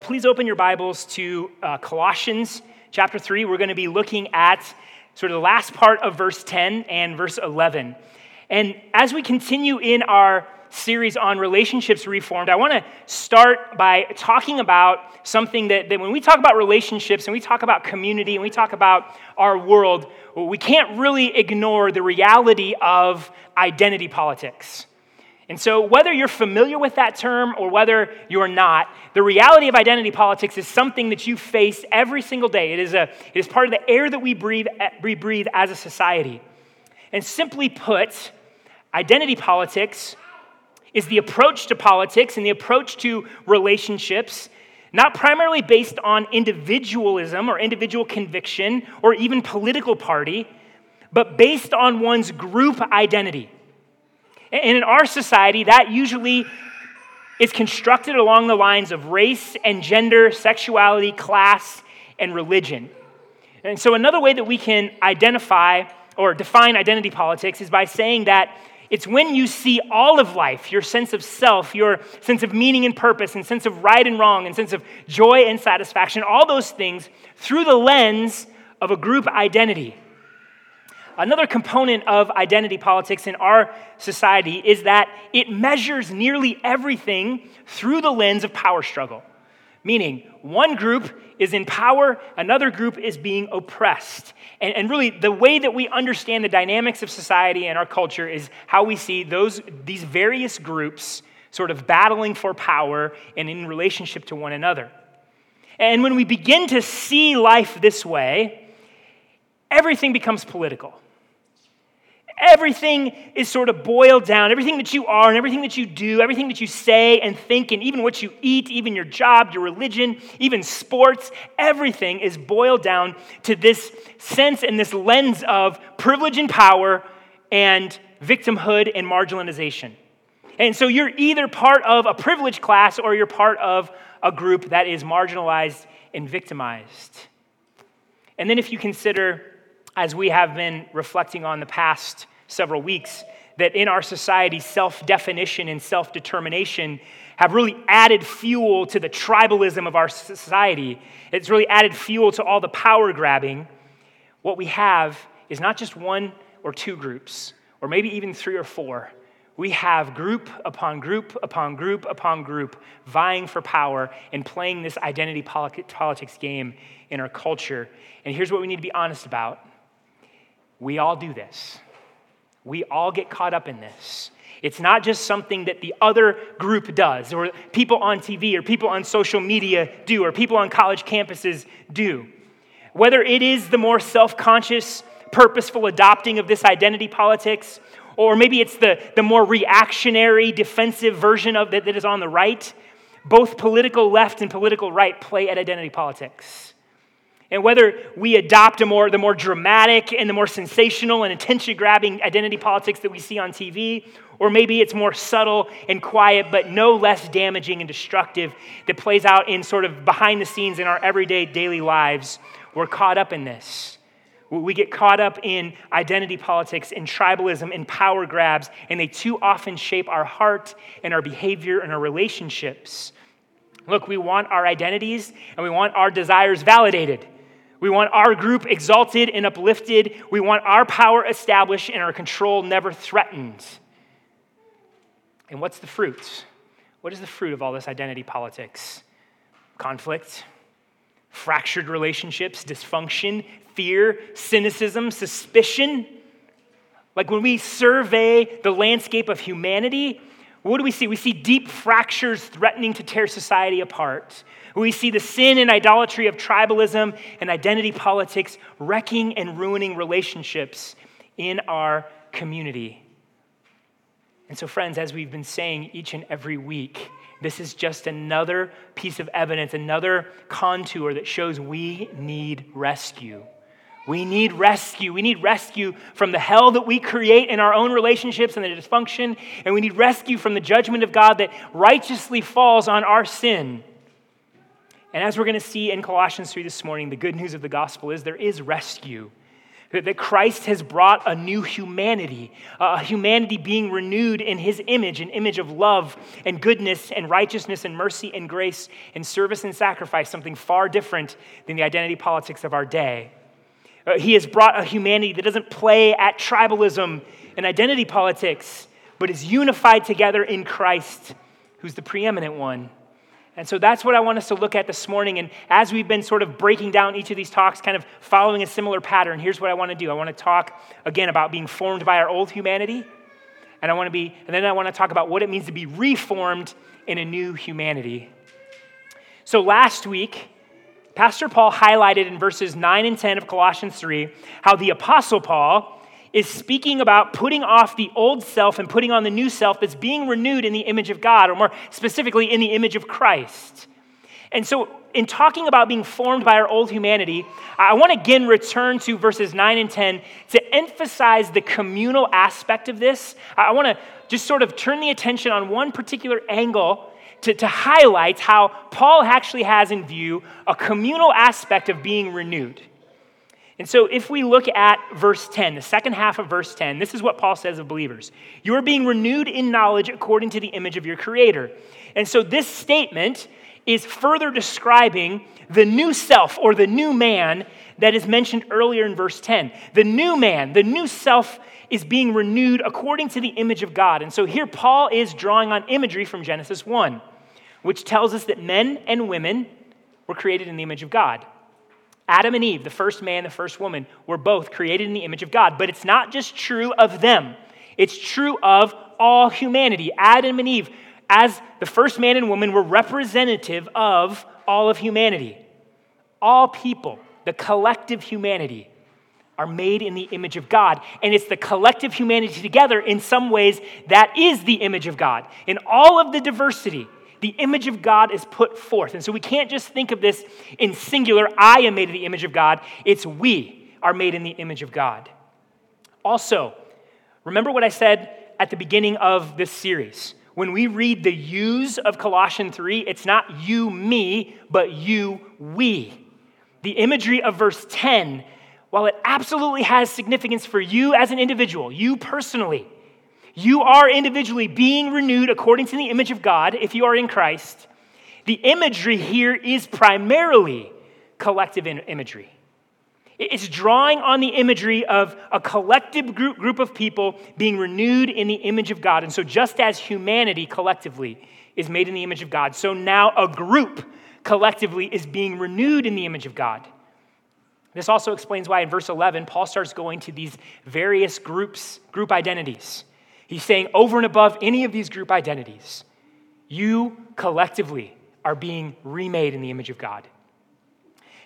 Please open your Bibles to uh, Colossians chapter 3. We're going to be looking at sort of the last part of verse 10 and verse 11. And as we continue in our series on relationships reformed, I want to start by talking about something that, that when we talk about relationships and we talk about community and we talk about our world, we can't really ignore the reality of identity politics. And so, whether you're familiar with that term or whether you're not, the reality of identity politics is something that you face every single day. It is, a, it is part of the air that we breathe, eh, we breathe as a society. And simply put, identity politics is the approach to politics and the approach to relationships, not primarily based on individualism or individual conviction or even political party, but based on one's group identity. And in our society, that usually is constructed along the lines of race and gender, sexuality, class, and religion. And so, another way that we can identify or define identity politics is by saying that it's when you see all of life, your sense of self, your sense of meaning and purpose, and sense of right and wrong, and sense of joy and satisfaction, all those things through the lens of a group identity. Another component of identity politics in our society is that it measures nearly everything through the lens of power struggle. Meaning, one group is in power, another group is being oppressed. And, and, really, the way that we understand the dynamics of society and our culture is how we see those, these various groups sort of battling for power and in relationship to one another. And when we begin to see life this way, everything becomes political. Everything is sort of boiled down. Everything that you are and everything that you do, everything that you say and think, and even what you eat, even your job, your religion, even sports, everything is boiled down to this sense and this lens of privilege and power and victimhood and marginalization. And so you're either part of a privileged class or you're part of a group that is marginalized and victimized. And then if you consider as we have been reflecting on the past several weeks, that in our society, self definition and self determination have really added fuel to the tribalism of our society. It's really added fuel to all the power grabbing. What we have is not just one or two groups, or maybe even three or four. We have group upon group upon group upon group vying for power and playing this identity politics game in our culture. And here's what we need to be honest about we all do this. We all get caught up in this. It's not just something that the other group does, or people on TV, or people on social media do, or people on college campuses do. Whether it is the more self conscious, purposeful adopting of this identity politics, or maybe it's the, the more reactionary, defensive version of it that is on the right, both political left and political right play at identity politics. And whether we adopt a more, the more dramatic and the more sensational and attention grabbing identity politics that we see on TV, or maybe it's more subtle and quiet, but no less damaging and destructive that plays out in sort of behind the scenes in our everyday daily lives, we're caught up in this. We get caught up in identity politics and tribalism and power grabs, and they too often shape our heart and our behavior and our relationships. Look, we want our identities and we want our desires validated. We want our group exalted and uplifted. We want our power established and our control never threatened. And what's the fruit? What is the fruit of all this identity politics? Conflict, fractured relationships, dysfunction, fear, cynicism, suspicion. Like when we survey the landscape of humanity, what do we see? We see deep fractures threatening to tear society apart. We see the sin and idolatry of tribalism and identity politics wrecking and ruining relationships in our community. And so, friends, as we've been saying each and every week, this is just another piece of evidence, another contour that shows we need rescue. We need rescue. We need rescue from the hell that we create in our own relationships and the dysfunction, and we need rescue from the judgment of God that righteously falls on our sin. And as we're going to see in Colossians 3 this morning, the good news of the gospel is there is rescue. that Christ has brought a new humanity, a humanity being renewed in his image, an image of love and goodness and righteousness and mercy and grace and service and sacrifice, something far different than the identity politics of our day. Uh, he has brought a humanity that doesn't play at tribalism and identity politics, but is unified together in Christ, who's the preeminent one. And so that's what I want us to look at this morning. And as we've been sort of breaking down each of these talks, kind of following a similar pattern, here's what I want to do. I want to talk again about being formed by our old humanity. And I want to be, and then I want to talk about what it means to be reformed in a new humanity. So last week, Pastor Paul highlighted in verses 9 and 10 of Colossians 3 how the Apostle Paul is speaking about putting off the old self and putting on the new self that's being renewed in the image of God, or more specifically, in the image of Christ. And so, in talking about being formed by our old humanity, I want to again return to verses 9 and 10 to emphasize the communal aspect of this. I want to just sort of turn the attention on one particular angle to, to highlight how Paul actually has in view a communal aspect of being renewed. And so, if we look at verse 10, the second half of verse 10, this is what Paul says of believers You are being renewed in knowledge according to the image of your Creator. And so, this statement is further describing the new self or the new man that is mentioned earlier in verse 10. The new man, the new self, is being renewed according to the image of God. And so, here Paul is drawing on imagery from Genesis 1, which tells us that men and women were created in the image of God. Adam and Eve, the first man, the first woman, were both created in the image of God. But it's not just true of them, it's true of all humanity. Adam and Eve, as the first man and woman, were representative of all of humanity. All people, the collective humanity, are made in the image of God. And it's the collective humanity together, in some ways, that is the image of God. In all of the diversity, the image of God is put forth. And so we can't just think of this in singular, I am made in the image of God. It's we are made in the image of God. Also, remember what I said at the beginning of this series. When we read the yous of Colossians 3, it's not you, me, but you, we. The imagery of verse 10, while it absolutely has significance for you as an individual, you personally, you are individually being renewed according to the image of God if you are in Christ. The imagery here is primarily collective imagery. It's drawing on the imagery of a collective group, group of people being renewed in the image of God. And so, just as humanity collectively is made in the image of God, so now a group collectively is being renewed in the image of God. This also explains why in verse 11, Paul starts going to these various groups, group identities. He's saying over and above any of these group identities, you collectively are being remade in the image of God.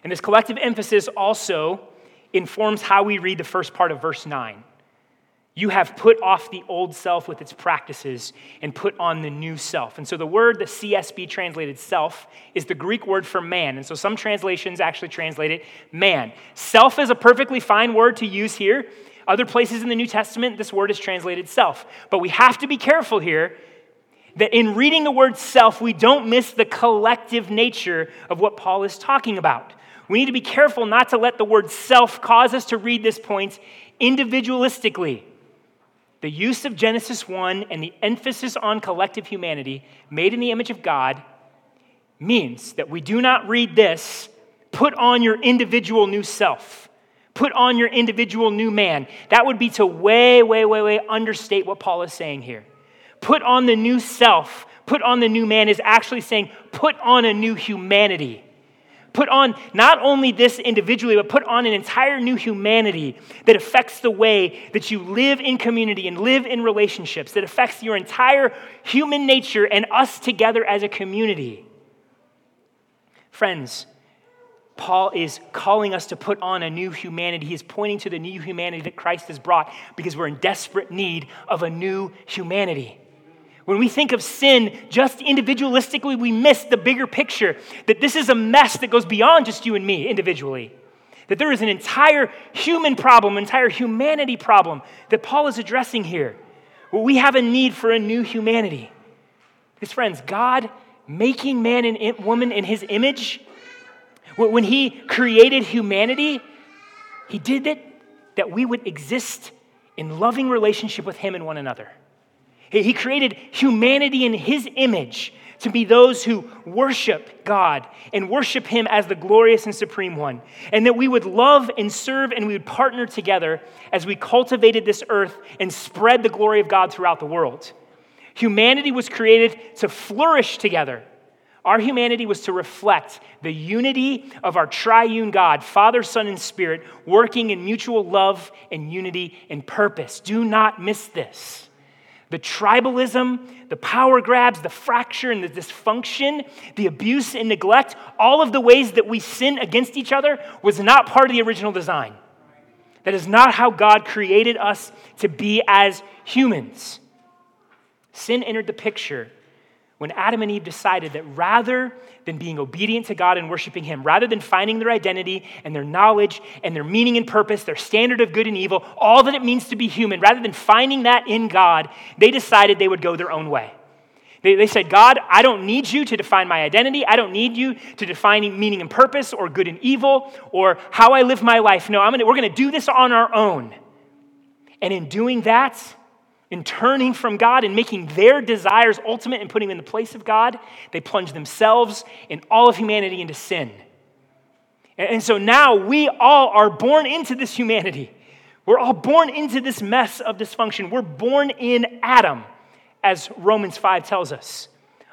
And this collective emphasis also informs how we read the first part of verse 9. You have put off the old self with its practices and put on the new self. And so the word the CSB translated self is the Greek word for man. And so some translations actually translate it man. Self is a perfectly fine word to use here other places in the New Testament, this word is translated self. But we have to be careful here that in reading the word self, we don't miss the collective nature of what Paul is talking about. We need to be careful not to let the word self cause us to read this point individualistically. The use of Genesis 1 and the emphasis on collective humanity made in the image of God means that we do not read this, put on your individual new self. Put on your individual new man. That would be to way, way, way, way understate what Paul is saying here. Put on the new self, put on the new man is actually saying, put on a new humanity. Put on not only this individually, but put on an entire new humanity that affects the way that you live in community and live in relationships, that affects your entire human nature and us together as a community. Friends, Paul is calling us to put on a new humanity. He is pointing to the new humanity that Christ has brought because we're in desperate need of a new humanity. When we think of sin just individualistically, we miss the bigger picture that this is a mess that goes beyond just you and me individually. That there is an entire human problem, entire humanity problem that Paul is addressing here. We have a need for a new humanity. His friends, God making man and woman in his image when he created humanity, he did it that we would exist in loving relationship with Him and one another. He created humanity in His image to be those who worship God and worship Him as the glorious and supreme one. And that we would love and serve and we would partner together as we cultivated this earth and spread the glory of God throughout the world. Humanity was created to flourish together. Our humanity was to reflect the unity of our triune God, Father, Son, and Spirit, working in mutual love and unity and purpose. Do not miss this. The tribalism, the power grabs, the fracture and the dysfunction, the abuse and neglect, all of the ways that we sin against each other was not part of the original design. That is not how God created us to be as humans. Sin entered the picture when Adam and Eve decided that rather than being obedient to God and worshiping Him, rather than finding their identity and their knowledge and their meaning and purpose, their standard of good and evil, all that it means to be human, rather than finding that in God, they decided they would go their own way. They, they said, God, I don't need you to define my identity. I don't need you to define meaning and purpose or good and evil or how I live my life. No, I'm gonna, we're going to do this on our own. And in doing that, in turning from God and making their desires ultimate and putting them in the place of God, they plunge themselves and all of humanity into sin. And so now we all are born into this humanity. We're all born into this mess of dysfunction. We're born in Adam, as Romans 5 tells us.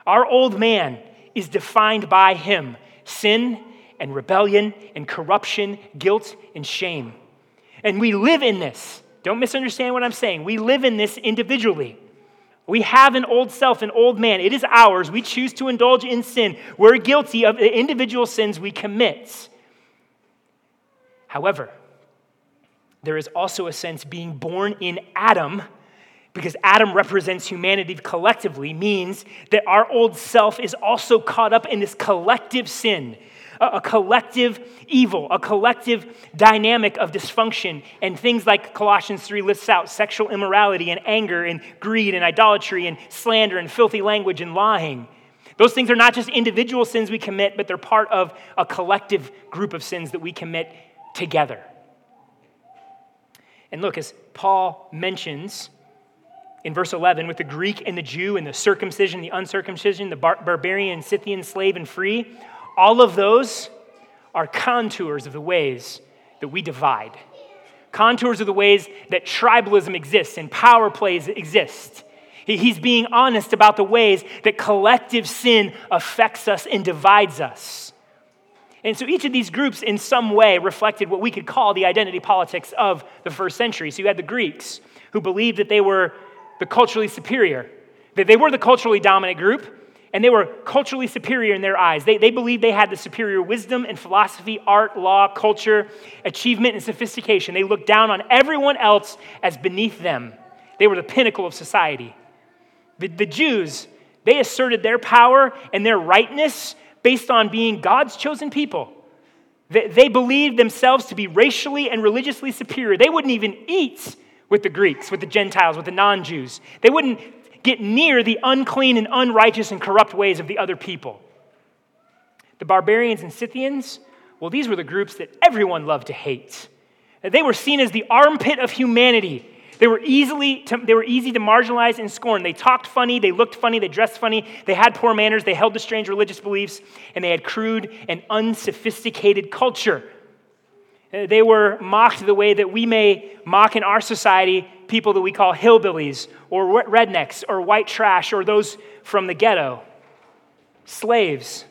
Our old man is defined by him sin and rebellion and corruption, guilt and shame. And we live in this. Don't misunderstand what I'm saying. We live in this individually. We have an old self, an old man. It is ours. We choose to indulge in sin. We're guilty of the individual sins we commit. However, there is also a sense being born in Adam, because Adam represents humanity collectively, means that our old self is also caught up in this collective sin a, collective evil, a collective dynamic of dysfunction, and things like Colossians 3 lists out sexual immorality and anger and greed and idolatry and slander and filthy language and lying. Those things are not just individual sins we commit, but they're part of a collective group of sins that we commit together. And look, as Paul mentions in verse 11, with the Greek and the Jew and the circumcision, the uncircumcision, the bar- barbarian, Scythian, slave, and free, all of those are contours of the ways that we divide, contours of the ways that tribalism exists and power plays exist. He's being honest about the ways that collective sin affects us and divides us. And so each of these groups, in some way, reflected what we could call the identity politics of the first century. So you had the Greeks, who believed that they were the culturally superior, that they were the culturally dominant group, and they were culturally superior in their eyes. They, they believed they had the superior wisdom and philosophy, art, law, culture, achievement, and sophistication. They looked down on everyone else as beneath them. They were the pinnacle of society. The, the Jews, they asserted their power and their rightness based on being God's chosen people. They, they believed themselves to be racially and religiously superior. They wouldn't even eat with the Greeks, with the Gentiles, with the non Jews. They wouldn't get near the unclean and unrighteous and corrupt ways of the other people. The barbarians and Scythians, well, these were the groups that everyone loved to hate. They were seen as the armpit of humanity. They were, easily to, they were easy to marginalize and scorn. They talked funny, they looked funny, they dressed funny, they had poor manners, they held to strange religious beliefs, and they had crude and unsophisticated culture. Uh, they were mocked the way that we may mock in our society people that we call hillbillies or rednecks or white trash or those from the ghetto. Slaves.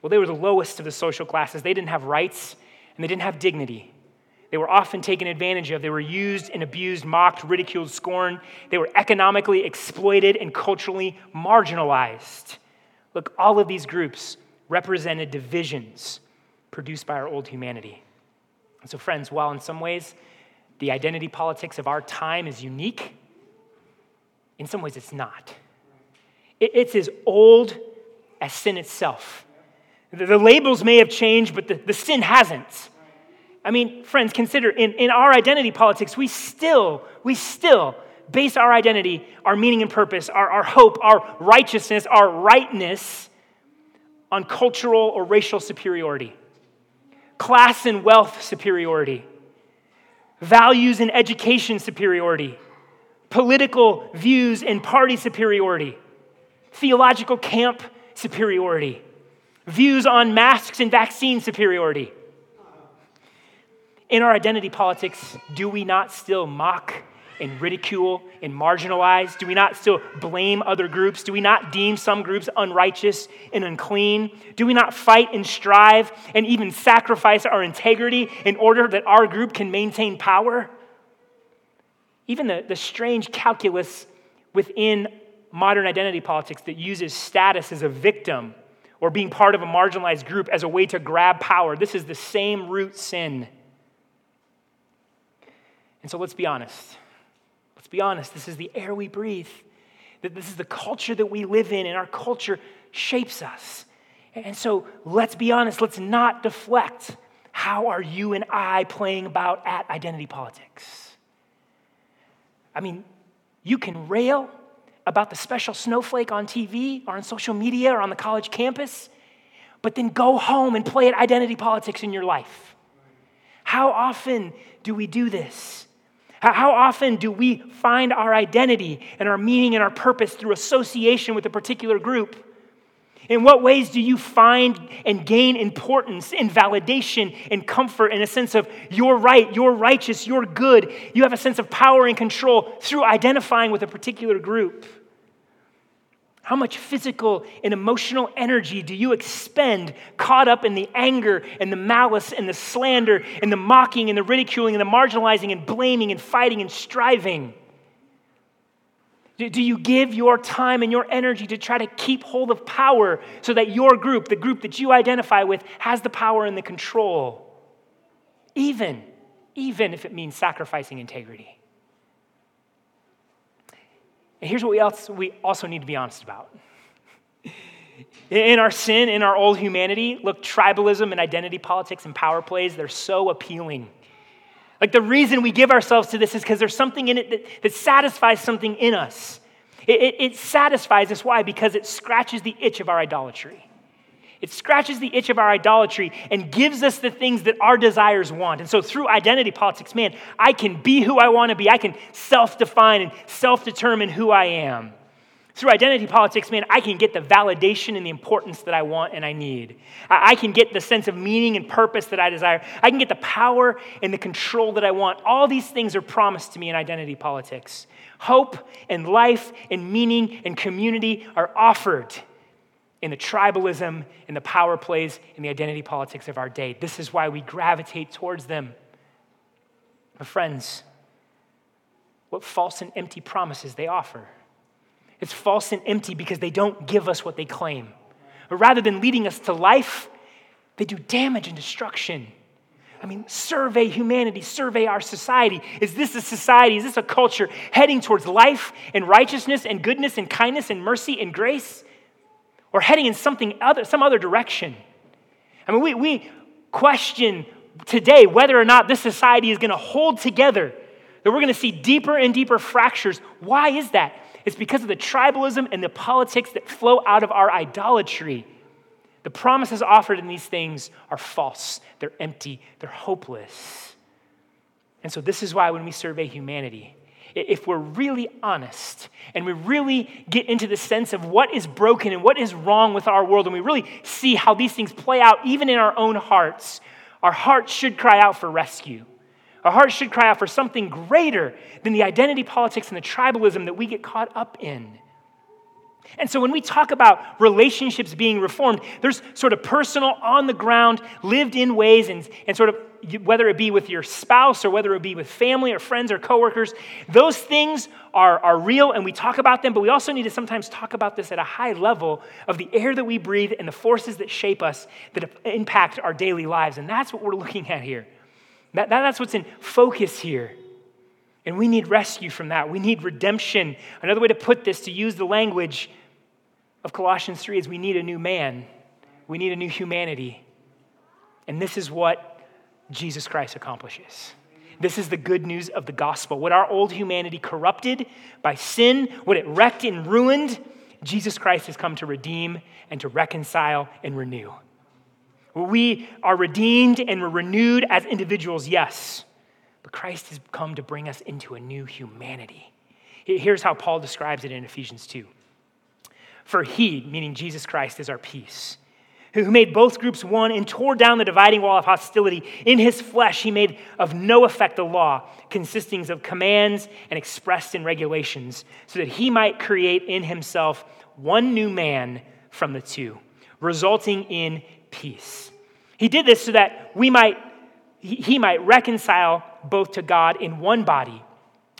Well, they were the lowest of the social classes. They didn't have rights and they didn't have dignity. They were often taken advantage of. They were used and abused, mocked, ridiculed, scorned. They were economically exploited and culturally marginalized. Look, all of these groups represented divisions produced by our old humanity. And so, friends, while in some ways the identity politics of our time is unique, in some ways it's not. It's as old as sin itself. The labels may have changed, but the, the sin hasn't. I mean, friends, consider in, in our identity politics, we still, we still base our identity, our meaning and purpose, our, our hope, our righteousness, our rightness on cultural or racial superiority class and wealth superiority, values and education superiority, political views and party superiority, theological camp superiority, views on masks and vaccine superiority. In our identity politics, do we not still mock and ridicule and marginalize? Do we not still blame other groups? Do we not deem some groups unrighteous and unclean? Do we not fight and strive and even sacrifice our integrity in order that our group can maintain power? Even the, the strange calculus within modern identity politics that uses status as a victim or being part of a marginalized group as a way to grab power. This is the same root sin. And so let's be honest. Be honest. This is the air we breathe. That this is the culture that we live in, and our culture shapes us. And so let's be honest. Let's not deflect. How are you and I playing about at identity politics? I mean, you can rail about the special snowflake on TV or on social media or on the college campus, but then go home and play at identity politics in your life. How often do we do this? How often do we find our identity and our meaning and our purpose through association with a particular group? In what ways do you find and gain importance and validation and comfort and a sense of you're right, you're righteous, you're good? You have a sense of power and control through identifying with a particular group. How much physical and emotional energy do you expend caught up in the anger and the malice and the slander and the mocking and the ridiculing and the marginalizing and blaming and fighting and striving? Do you give your time and your energy to try to keep hold of power so that your group, the group that you identify with, has the power and the control? Even, even if it means sacrificing integrity. And here's what we also, we also need to be honest about. In our sin, in our old humanity, look, tribalism and identity politics and power plays, they're so appealing. Like the reason we give ourselves to this is because there's something in it that, that satisfies something in us. It, it, it satisfies us. Why? Because it scratches the itch of our idolatry. It scratches the itch of our idolatry and gives us the things that our desires want. And so, through identity politics, man, I can be who I want to be. I can self define and self determine who I am. Through identity politics, man, I can get the validation and the importance that I want and I need. I can get the sense of meaning and purpose that I desire. I can get the power and the control that I want. All these things are promised to me in identity politics. Hope and life and meaning and community are offered in the tribalism in the power plays in the identity politics of our day. This is why we gravitate towards them. But, friends, what false and empty promises they offer. It's false and empty because they don't give us what they claim. But rather than leading us to life, they do damage and destruction. I mean, survey humanity, survey our society. Is this a society, is this a culture heading towards life and righteousness and goodness and kindness and mercy and grace? Or heading in something other, some other direction. I mean, we, we question today whether or not this society is going to hold together, that we're going to see deeper and deeper fractures. Why is that? It's because of the tribalism and the politics that flow out of our idolatry. The promises offered in these things are false, they're empty, they're hopeless. And so, this is why when we survey humanity, if we're really honest and we really get into the sense of what is broken and what is wrong with our world, and we really see how these things play out even in our own hearts, our hearts should cry out for rescue. Our hearts should cry out for something greater than the identity politics and the tribalism that we get caught up in. And so when we talk about relationships being reformed, there's sort of personal, on the ground, lived in ways, and, and sort of whether it be with your spouse or whether it be with family or friends or coworkers, those things are, are real and we talk about them, but we also need to sometimes talk about this at a high level of the air that we breathe and the forces that shape us that impact our daily lives. And that's what we're looking at here. That, that, that's what's in focus here. And we need rescue from that. We need redemption. Another way to put this, to use the language of Colossians 3, is we need a new man. We need a new humanity. And this is what Jesus Christ accomplishes. This is the good news of the gospel. What our old humanity corrupted by sin, what it wrecked and ruined, Jesus Christ has come to redeem and to reconcile and renew. We are redeemed and we're renewed as individuals, yes. but Christ has come to bring us into a new humanity. Here's how Paul describes it in Ephesians 2. For he, meaning Jesus Christ, is our peace, who made both groups one and tore down the dividing wall of hostility. In his flesh, he made of no effect the law, consisting of commands and expressed in regulations, so that he might create in himself one new man from the two, resulting in peace. He did this so that we might, he might reconcile both to God in one body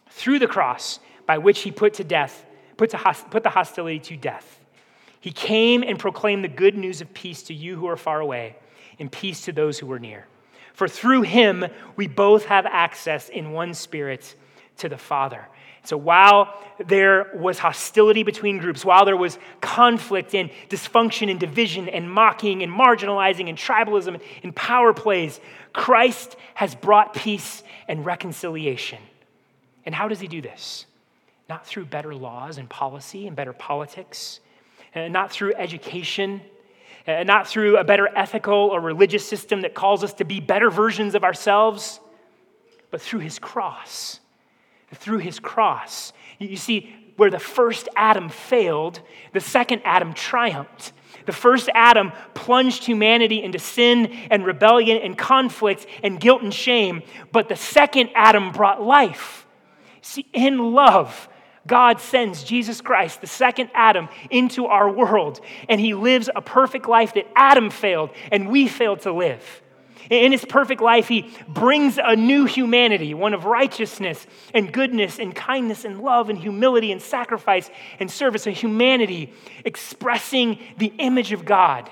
through the cross by which he put to death, put, to put the hostility to death. He came and proclaimed the good news of peace to you who are far away, and peace to those who are near. For through him we both have access in one spirit to the Father. So while there was hostility between groups, while there was conflict and dysfunction and division and mocking and marginalizing and tribalism and power plays, Christ has brought peace and reconciliation. And how does he do this? Not through better laws and policy and better politics, and not through education, and not through a better ethical or religious system that calls us to be better versions of ourselves, but through his cross. Through his cross. You see, where the first Adam failed, the second Adam triumphed. The first Adam plunged humanity into sin and rebellion and conflict and guilt and shame, but the second Adam brought life. See, in love, God sends Jesus Christ, the second Adam, into our world, and he lives a perfect life that Adam failed and we failed to live. In his perfect life, he brings a new humanity, one of righteousness and goodness and kindness and love and humility and sacrifice and service, a humanity expressing the image of God.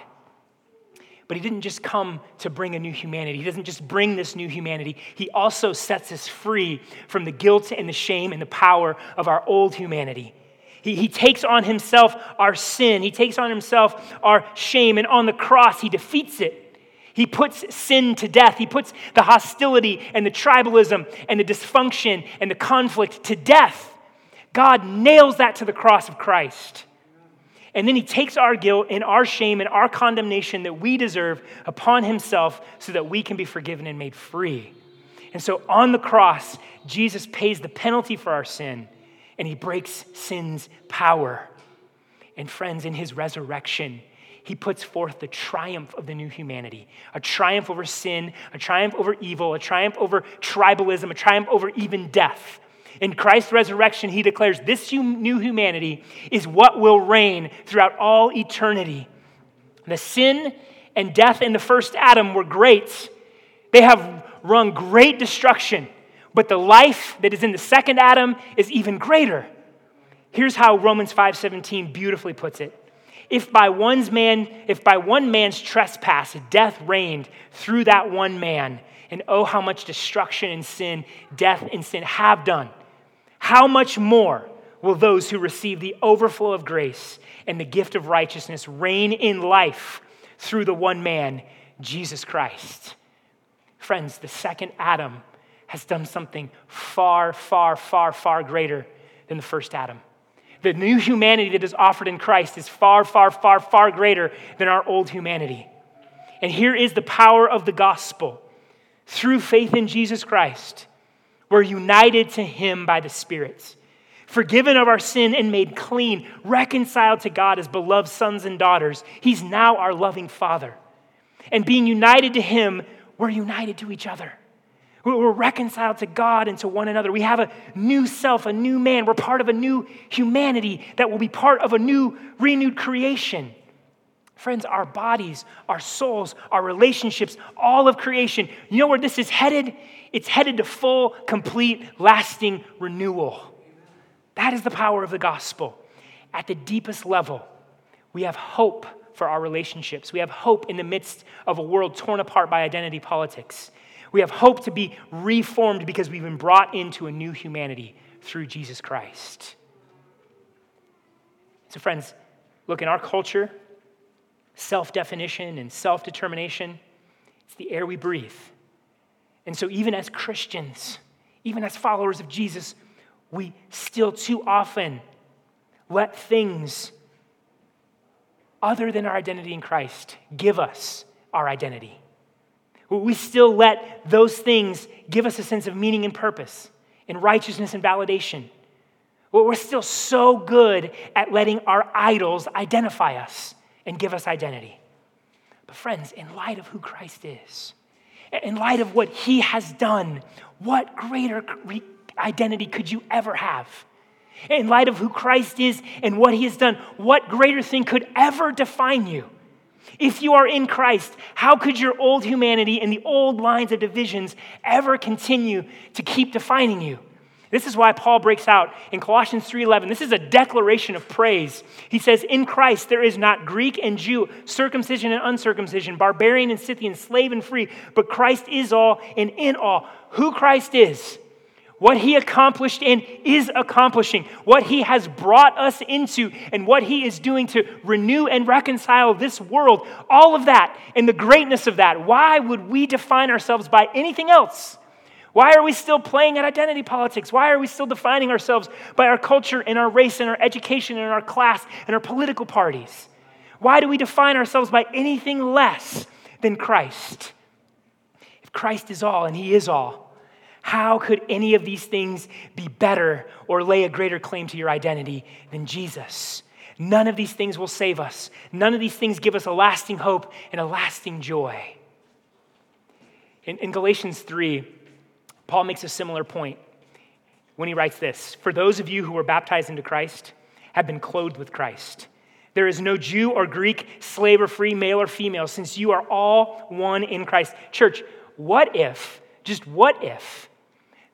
But he didn't just come to bring a new humanity. He doesn't just bring this new humanity. He also sets us free from the guilt and the shame and the power of our old humanity. He, he takes on himself our sin, he takes on himself our shame, and on the cross, he defeats it. He puts sin to death. He puts the hostility and the tribalism and the dysfunction and the conflict to death. God nails that to the cross of Christ. And then he takes our guilt and our shame and our condemnation that we deserve upon himself so that we can be forgiven and made free. And so on the cross, Jesus pays the penalty for our sin and he breaks sin's power. And friends, in his resurrection, he puts forth the triumph of the new humanity a triumph over sin, a triumph over evil, a triumph over tribalism, a triumph over even death. In Christ's resurrection, he declares this new humanity is what will reign throughout all eternity. The sin and death in the first Adam were great, they have run great destruction. But the life that is in the second Adam is even greater. Here's how Romans 5:17 beautifully puts it. If by one's man, if by one man's trespass death reigned through that one man, and oh how much destruction and sin, death and sin have done how much more will those who receive the overflow of grace and the gift of righteousness reign in life through the one man, Jesus Christ? Friends, the second Adam has done something far, far, far, far greater than the first Adam. The new humanity that is offered in Christ is far, far, far, far greater than our old humanity. And here is the power of the gospel. Through faith in Jesus Christ, we're united to Him by the Spirit, forgiven of our sin and made clean, reconciled to God as beloved sons and daughters. He's now our loving Father. And being united to Him, we're united to each other. We're reconciled to God and to one another. We have a new self, a new man. We're part of a new humanity that will be part of a new, renewed creation. Friends, our bodies, our souls, our relationships, all of creation, you know where this is headed? It's headed to full, complete, lasting renewal. That is the power of the gospel. At the deepest level, we have hope for our relationships. We have hope in the midst of a world torn apart by identity politics. We have hope to be reformed because we've been brought into a new humanity through Jesus Christ. So, friends, look, in our culture, self definition and self determination. It's the air we breathe. And so, even as Christians, even as followers of Jesus, we still too often let things other than our identity in Christ give us our identity. we still let those things give us a sense of meaning and purpose, and righteousness and validation. We're still so good at letting our idols identify us and give us identity. But, friends, in light of who Christ is, in light of what he has done, what greater identity could you ever have? In light of who Christ is and what he has done, what greater thing could ever define you? If you are in Christ, how could your old humanity and the old lines of divisions ever continue to keep defining you? This is why Paul breaks out in Colossians 3:11. This is a declaration of praise. He says, "In Christ there is not Greek and Jew, circumcision and uncircumcision, barbarian and Scythian, slave and free, but Christ is all and in all." Who Christ is, what he accomplished and is accomplishing, what he has brought us into, and what he is doing to renew and reconcile this world, all of that and the greatness of that. Why would we define ourselves by anything else? Why are we still playing at identity politics? Why are we still defining ourselves by our culture and our race and our education and our class and our political parties? Why do we define ourselves by anything less than Christ? If Christ is all and He is all, how could any of these things be better or lay a greater claim to your identity than Jesus? None of these things will save us. None of these things give us a lasting hope and a lasting joy. In, in Galatians 3, Paul makes a similar point when he writes this For those of you who were baptized into Christ have been clothed with Christ. There is no Jew or Greek, slave or free, male or female, since you are all one in Christ. Church, what if, just what if,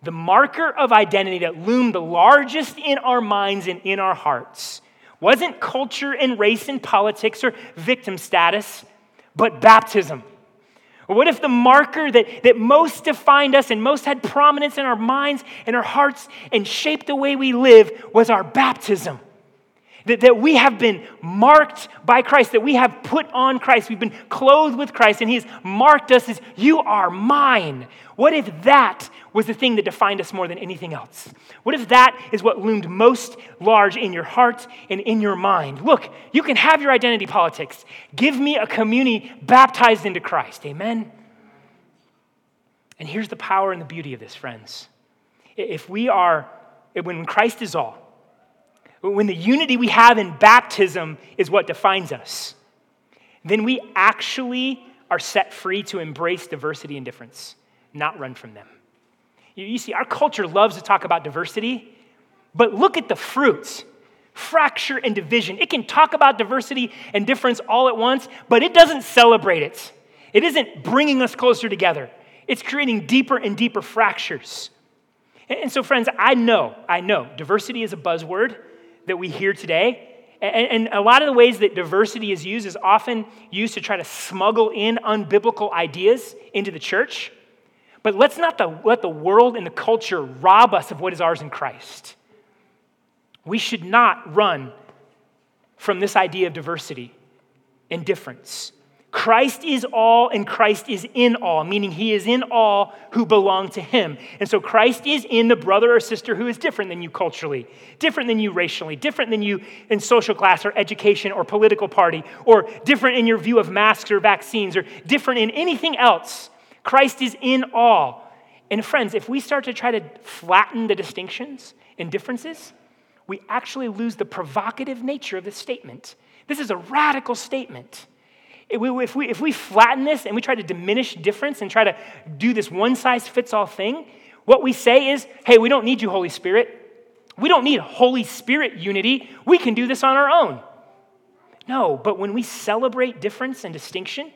the marker of identity that loomed the largest in our minds and in our hearts wasn't culture and race and politics or victim status, but baptism? Or what if the marker that, that most defined us and most had prominence in our minds and our hearts and shaped the way we live was our baptism? That, that we have been marked by Christ, that we have put on Christ, we've been clothed with Christ, and He has marked us as, You are mine. What if that was the thing that defined us more than anything else? What if that is what loomed most large in your heart and in your mind? Look, you can have your identity politics. Give me a community baptized into Christ. Amen? And here's the power and the beauty of this, friends. If we are, when Christ is all, when the unity we have in baptism is what defines us, then we actually are set free to embrace diversity and difference, not run from them. You, see, our culture loves to talk about diversity, but look at the fruits fracture and division. It can talk about diversity and difference all at once, but it doesn't celebrate it. It isn't bringing us closer together, it's creating deeper and deeper fractures. And so, friends, I know, I know, diversity is a buzzword that we hear today. And, a lot of the ways that diversity is used is often used to try to smuggle in unbiblical ideas into the church. But let's not the, let the world and the culture rob us of what is ours in Christ. We should not run from this idea of diversity and difference. Christ is all and Christ is in all, meaning he is in all who belong to him. And so Christ is in the brother or sister who is different than you culturally, different than you racially, different than you in social class or education or political party, or different in your view of masks or vaccines, or different in anything else. Christ is in all. And friends, if we start to try to flatten the distinctions and differences, we actually lose the provocative nature of this statement. This is a radical statement. If we, if we flatten this and we try to diminish difference and try to do this one size fits all thing, what we say is, hey, we don't need you, Holy Spirit. We don't need Holy Spirit unity. We can do this on our own. No, but when we celebrate difference and distinction,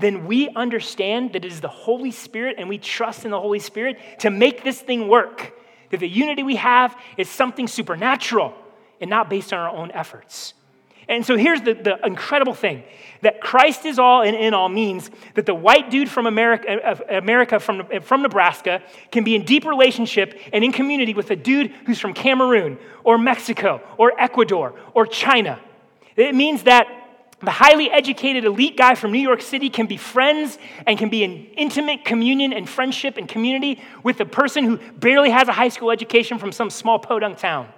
then we understand that it is the Holy Spirit and we trust in the Holy Spirit to make this thing work. That the unity we have is something supernatural and not based on our own efforts. And so here's the, the incredible thing that Christ is all and in all means that the white dude from America, uh, America from, from Nebraska can be in deep relationship and in community with a dude who's from Cameroon or Mexico or Ecuador or China. It means that the highly educated elite guy from New York City can be friends and can be in intimate communion and friendship and community with the person who barely has a high school education from some small podunk town.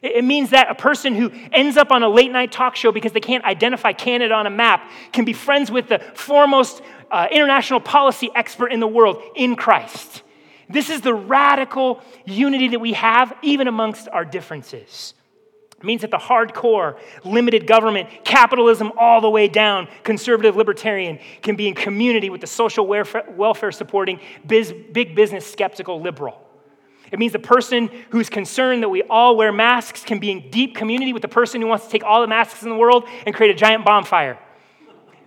It means that a person who ends up on a late night talk show because they can't identify Canada on a map can be friends with the foremost uh, international policy expert in the world in Christ. This is the radical unity that we have even amongst our differences. It means that the hardcore, limited government, capitalism all the way down, conservative libertarian, can be in community with the social welfare supporting, biz, big business skeptical liberal. It means the person who's concerned that we all wear masks can be in deep community with the person who wants to take all the masks in the world and create a giant bonfire.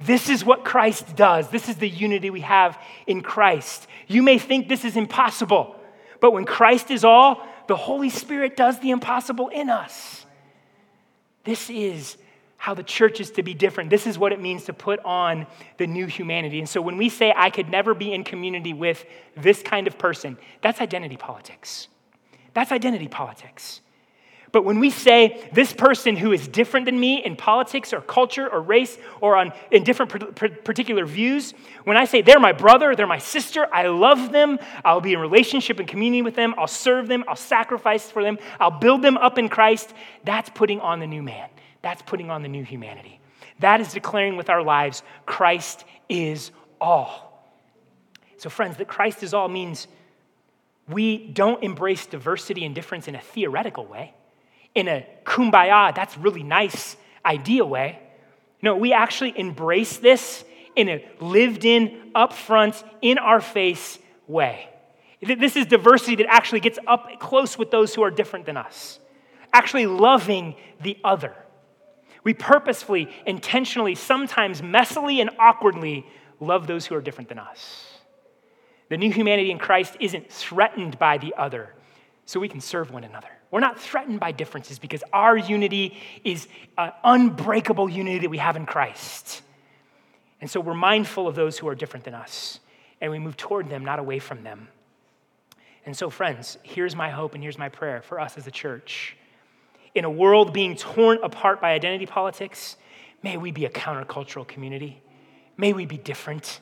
This is what Christ does. This is the unity we have in Christ. You may think this is impossible, but when Christ is all, the Holy Spirit does the impossible in us. This is how the church is to be different. This is what it means to put on the new humanity. And so when we say, I could never be in community with this kind of person, that's identity politics. That's identity politics. But when we say this person who is different than me in politics or culture or race or on, in different particular views, when I say they're my brother, they're my sister, I love them, I'll be in relationship and community with them, I'll serve them, I'll sacrifice for them, I'll build them up in Christ, that's putting on the new man. That's putting on the new humanity. That is declaring with our lives, Christ is all. So, friends, that Christ is all means we don't embrace diversity and difference in a theoretical way in a kumbaya, that's really nice idea way. No, we actually embrace this in a lived in, upfront, in our face way. This is diversity that actually gets up close with those who are different than us, actually loving the other. We purposefully, intentionally, sometimes messily and awkwardly love those who are different than us. The new humanity in Christ isn't threatened by the other, so we can serve one another. We're not threatened by differences because our unity is an unbreakable unity that we have in Christ. And so we're mindful of those who are different than us, and we move toward them, not away from them. And so, friends, here's my hope and here's my prayer for us as a church. In a world being torn apart by identity politics, may we be a countercultural community. May we be different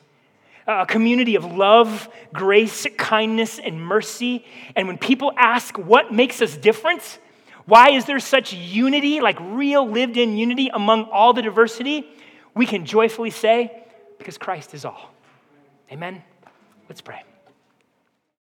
a community of love, grace, kindness, and mercy. And when people ask what makes us different, why is there such unity, like real lived in unity among all the diversity? We can joyfully say, because Christ is all. Amen? Let's pray.